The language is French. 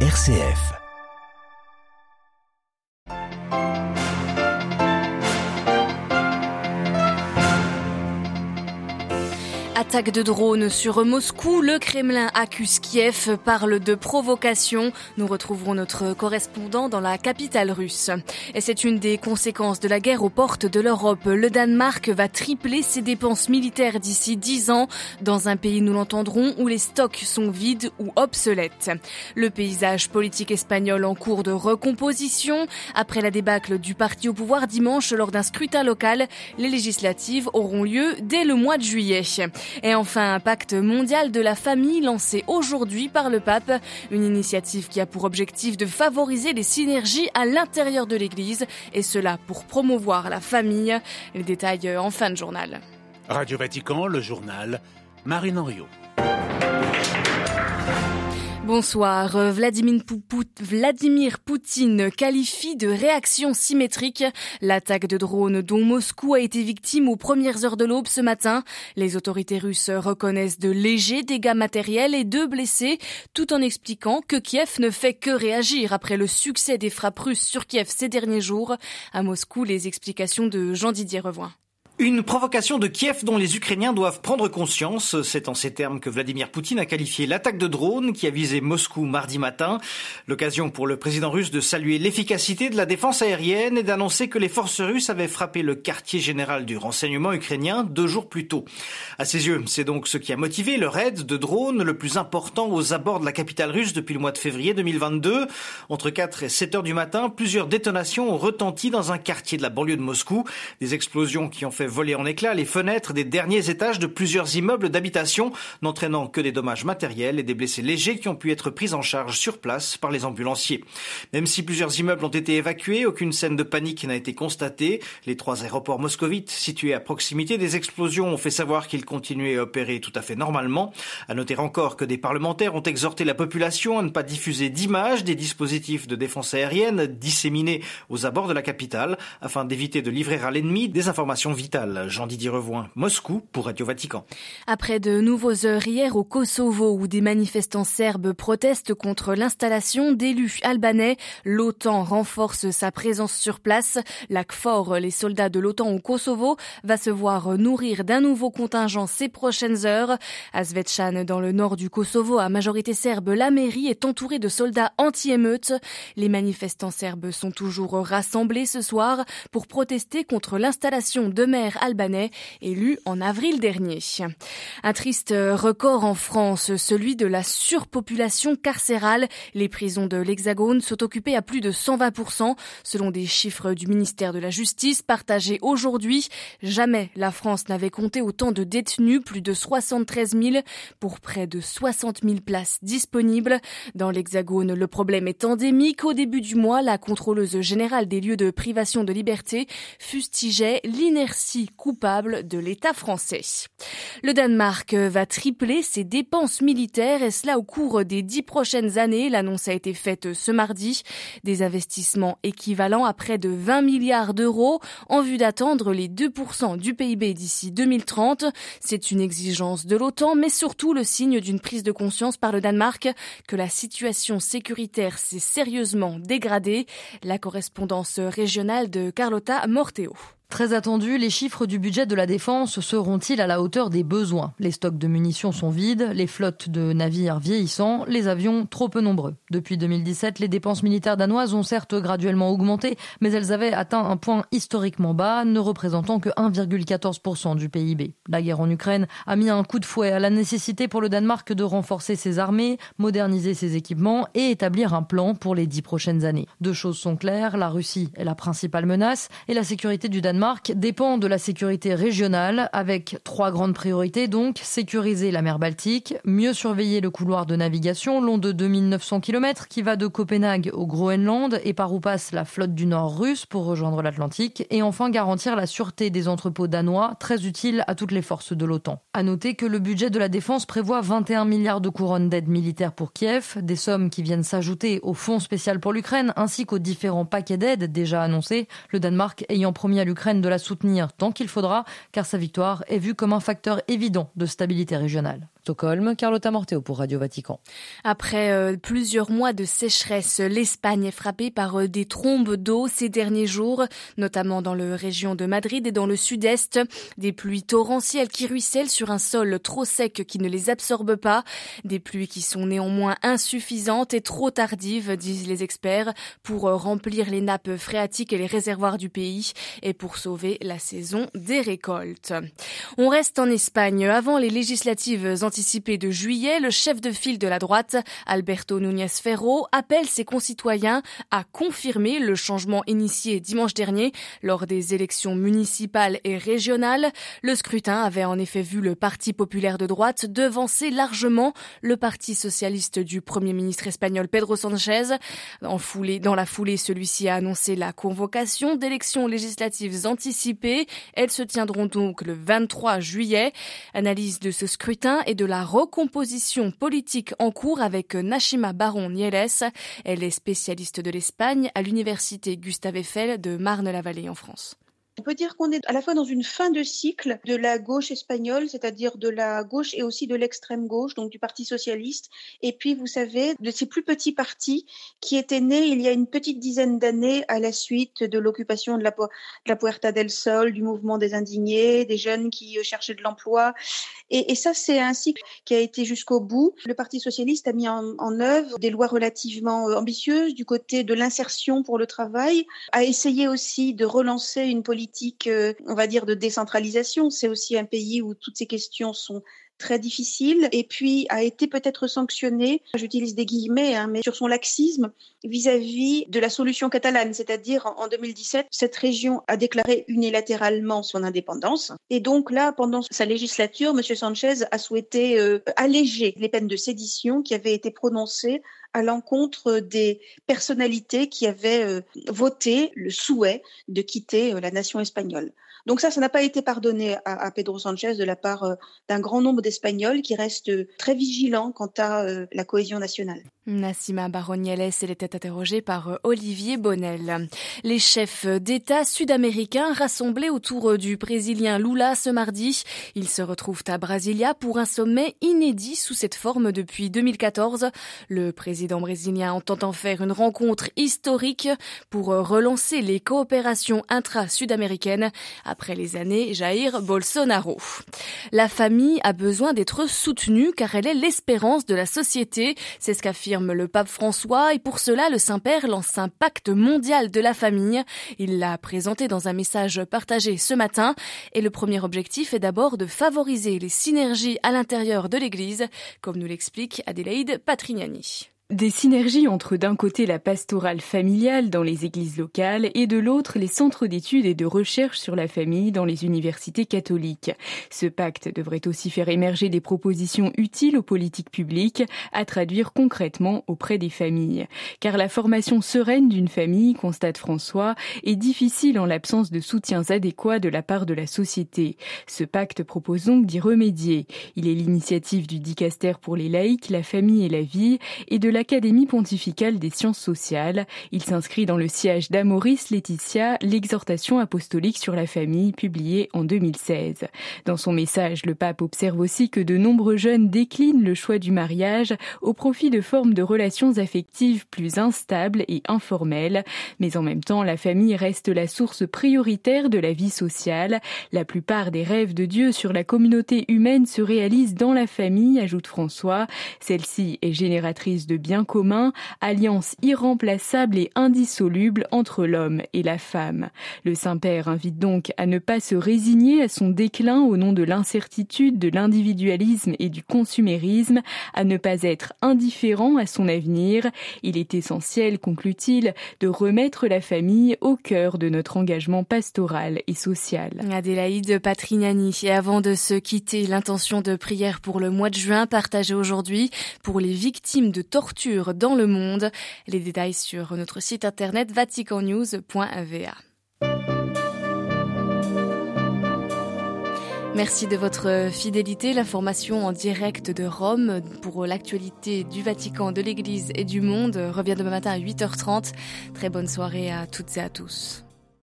RCF. Attaque de drones sur Moscou, le Kremlin accuse Kiev, parle de provocation. Nous retrouverons notre correspondant dans la capitale russe. Et c'est une des conséquences de la guerre aux portes de l'Europe. Le Danemark va tripler ses dépenses militaires d'ici 10 ans dans un pays, nous l'entendrons, où les stocks sont vides ou obsolètes. Le paysage politique espagnol en cours de recomposition. Après la débâcle du parti au pouvoir dimanche lors d'un scrutin local, les législatives auront lieu dès le mois de juillet. Et enfin, un pacte mondial de la famille lancé aujourd'hui par le pape, une initiative qui a pour objectif de favoriser les synergies à l'intérieur de l'Église, et cela pour promouvoir la famille. Les détails en fin de journal. Radio Vatican, le journal, Marine Henriot. Bonsoir. Vladimir Poutine qualifie de réaction symétrique l'attaque de drones dont Moscou a été victime aux premières heures de l'aube ce matin. Les autorités russes reconnaissent de légers dégâts matériels et deux blessés, tout en expliquant que Kiev ne fait que réagir après le succès des frappes russes sur Kiev ces derniers jours. À Moscou, les explications de Jean-Didier Revoin. Une provocation de Kiev dont les Ukrainiens doivent prendre conscience. C'est en ces termes que Vladimir Poutine a qualifié l'attaque de drone qui a visé Moscou mardi matin. L'occasion pour le président russe de saluer l'efficacité de la défense aérienne et d'annoncer que les forces russes avaient frappé le quartier général du renseignement ukrainien deux jours plus tôt. À ses yeux, c'est donc ce qui a motivé le raid de drone le plus important aux abords de la capitale russe depuis le mois de février 2022. Entre 4 et 7 heures du matin, plusieurs détonations ont retenti dans un quartier de la banlieue de Moscou. Des explosions qui ont fait voler en éclats les fenêtres des derniers étages de plusieurs immeubles d'habitation, n'entraînant que des dommages matériels et des blessés légers qui ont pu être pris en charge sur place par les ambulanciers. Même si plusieurs immeubles ont été évacués, aucune scène de panique n'a été constatée. Les trois aéroports moscovites situés à proximité des explosions ont fait savoir qu'ils continuaient à opérer tout à fait normalement. À noter encore que des parlementaires ont exhorté la population à ne pas diffuser d'images des dispositifs de défense aérienne disséminés aux abords de la capitale afin d'éviter de livrer à l'ennemi des informations vitales. Jean-Didier Revoin, Moscou pour Radio Vatican. Après de nouveaux heures hier au Kosovo où des manifestants serbes protestent contre l'installation d'élus albanais, l'OTAN renforce sa présence sur place. La KFOR, les soldats de l'OTAN au Kosovo, va se voir nourrir d'un nouveau contingent ces prochaines heures. À Svetchan, dans le nord du Kosovo, à majorité serbe, la mairie est entourée de soldats anti-émeutes. Les manifestants serbes sont toujours rassemblés ce soir pour protester contre l'installation de maires albanais élu en avril dernier. Un triste record en France, celui de la surpopulation carcérale. Les prisons de l'Hexagone sont occupées à plus de 120%, selon des chiffres du ministère de la Justice partagés aujourd'hui. Jamais la France n'avait compté autant de détenus, plus de 73 000 pour près de 60 000 places disponibles. Dans l'Hexagone, le problème est endémique. Au début du mois, la contrôleuse générale des lieux de privation de liberté fustigeait l'inertie coupable de l'État français. Le Danemark va tripler ses dépenses militaires et cela au cours des dix prochaines années. L'annonce a été faite ce mardi. Des investissements équivalents à près de 20 milliards d'euros en vue d'attendre les 2% du PIB d'ici 2030. C'est une exigence de l'OTAN, mais surtout le signe d'une prise de conscience par le Danemark que la situation sécuritaire s'est sérieusement dégradée. La correspondance régionale de Carlotta Morteo. Très attendu, les chiffres du budget de la défense seront-ils à la hauteur des besoins? Les stocks de munitions sont vides, les flottes de navires vieillissant, les avions trop peu nombreux. Depuis 2017, les dépenses militaires danoises ont certes graduellement augmenté, mais elles avaient atteint un point historiquement bas, ne représentant que 1,14% du PIB. La guerre en Ukraine a mis un coup de fouet à la nécessité pour le Danemark de renforcer ses armées, moderniser ses équipements et établir un plan pour les dix prochaines années. Deux choses sont claires, la Russie est la principale menace et la sécurité du Danemark Danemark dépend de la sécurité régionale avec trois grandes priorités donc sécuriser la mer Baltique, mieux surveiller le couloir de navigation long de 2900 km qui va de Copenhague au Groenland et par où passe la flotte du Nord russe pour rejoindre l'Atlantique et enfin garantir la sûreté des entrepôts danois très utile à toutes les forces de l'OTAN. À noter que le budget de la défense prévoit 21 milliards de couronnes d'aide militaire pour Kiev, des sommes qui viennent s'ajouter au fonds spécial pour l'Ukraine ainsi qu'aux différents paquets d'aide déjà annoncés, le Danemark ayant promis à l'Ukraine de la soutenir tant qu'il faudra, car sa victoire est vue comme un facteur évident de stabilité régionale. Stockholm, Carlotta Morteo pour Radio Vatican. Après euh, plusieurs mois de sécheresse, l'Espagne est frappée par euh, des trombes d'eau ces derniers jours, notamment dans la région de Madrid et dans le sud-est. Des pluies torrentielles qui ruissellent sur un sol trop sec qui ne les absorbe pas. Des pluies qui sont néanmoins insuffisantes et trop tardives, disent les experts, pour euh, remplir les nappes phréatiques et les réservoirs du pays et pour sauver la saison des récoltes. On reste en Espagne. Avant les législatives anticipées de juillet, le chef de file de la droite, Alberto Núñez Ferro, appelle ses concitoyens à confirmer le changement initié dimanche dernier lors des élections municipales et régionales. Le scrutin avait en effet vu le Parti populaire de droite devancer largement le Parti socialiste du Premier ministre espagnol Pedro Sanchez. En foulée, dans la foulée, celui-ci a annoncé la convocation d'élections législatives anticipées. Elles se tiendront donc le 23 juillet. Analyse de ce scrutin et de la recomposition politique en cours avec Nashima Baron Nieles. Elle est spécialiste de l'Espagne à l'université Gustave Eiffel de Marne-la-Vallée en France. On peut dire qu'on est à la fois dans une fin de cycle de la gauche espagnole, c'est-à-dire de la gauche et aussi de l'extrême gauche, donc du Parti socialiste, et puis vous savez, de ces plus petits partis qui étaient nés il y a une petite dizaine d'années à la suite de l'occupation de la, Puerta del Sol, du mouvement des indignés, des jeunes qui euh, cherchaient de l'emploi. Et, et, ça, c'est un cycle qui a été jusqu'au bout. Le Parti socialiste a mis en, en œuvre des lois relativement euh, ambitieuses du côté de l'insertion pour le travail, a essayé aussi de relancer une politique euh, on va dire, de décentralisation. C'est aussi un pays où toutes ces questions sont très difficiles et puis a été peut-être sanctionné, j'utilise des guillemets, hein, mais sur son laxisme vis-à-vis de la solution catalane, c'est-à-dire en 2017, cette région a déclaré unilatéralement son indépendance et donc là, pendant sa législature, M. Sanchez a souhaité euh, alléger les peines de sédition qui avaient été prononcées à l'encontre des personnalités qui avaient euh, voté le souhait de quitter euh, la nation espagnole. Donc ça, ça n'a pas été pardonné à, Pedro Sanchez de la part euh, d'un grand nombre d'Espagnols qui restent très vigilants quant à la cohésion nationale. Nassima Baronielles, elle était interrogée par euh, Olivier Bonnel. Les chefs d'État sud-américains rassemblés autour du Brésilien Lula ce mardi. Ils se retrouvent à Brasilia pour un sommet inédit sous cette forme depuis 2014. Le président brésilien entend en faire une rencontre historique pour relancer les coopérations intra-sud-américaines après les années Jair Bolsonaro. La famille a besoin d'être soutenue car elle est l'espérance de la société. C'est ce qu'affirme le pape François et pour cela le Saint-Père lance un pacte mondial de la famille. Il l'a présenté dans un message partagé ce matin et le premier objectif est d'abord de favoriser les synergies à l'intérieur de l'Église, comme nous l'explique Adélaïde Patrignani. Des synergies entre d'un côté la pastorale familiale dans les églises locales et de l'autre les centres d'études et de recherche sur la famille dans les universités catholiques. Ce pacte devrait aussi faire émerger des propositions utiles aux politiques publiques à traduire concrètement auprès des familles. Car la formation sereine d'une famille, constate François, est difficile en l'absence de soutiens adéquats de la part de la société. Ce pacte propose donc d'y remédier. Il est l'initiative du dicaster pour les laïcs, la famille et la vie et de l'Académie pontificale des sciences sociales. Il s'inscrit dans le siège d'Amoris Laetitia, l'exhortation apostolique sur la famille publiée en 2016. Dans son message, le pape observe aussi que de nombreux jeunes déclinent le choix du mariage au profit de formes de relations affectives plus instables et informelles. Mais en même temps, la famille reste la source prioritaire de la vie sociale. La plupart des rêves de Dieu sur la communauté humaine se réalisent dans la famille, ajoute François. Celle-ci est génératrice de bien commun, alliance irremplaçable et indissoluble entre l'homme et la femme. Le Saint-Père invite donc à ne pas se résigner à son déclin au nom de l'incertitude, de l'individualisme et du consumérisme, à ne pas être indifférent à son avenir. Il est essentiel, conclut-il, de remettre la famille au cœur de notre engagement pastoral et social. Adélaïde Patrignani. Et avant de se quitter, l'intention de prière pour le mois de juin partagée aujourd'hui pour les victimes de dans le monde. Les détails sur notre site internet vaticannews.va. Merci de votre fidélité. L'information en direct de Rome pour l'actualité du Vatican, de l'Église et du monde revient demain matin à 8h30. Très bonne soirée à toutes et à tous.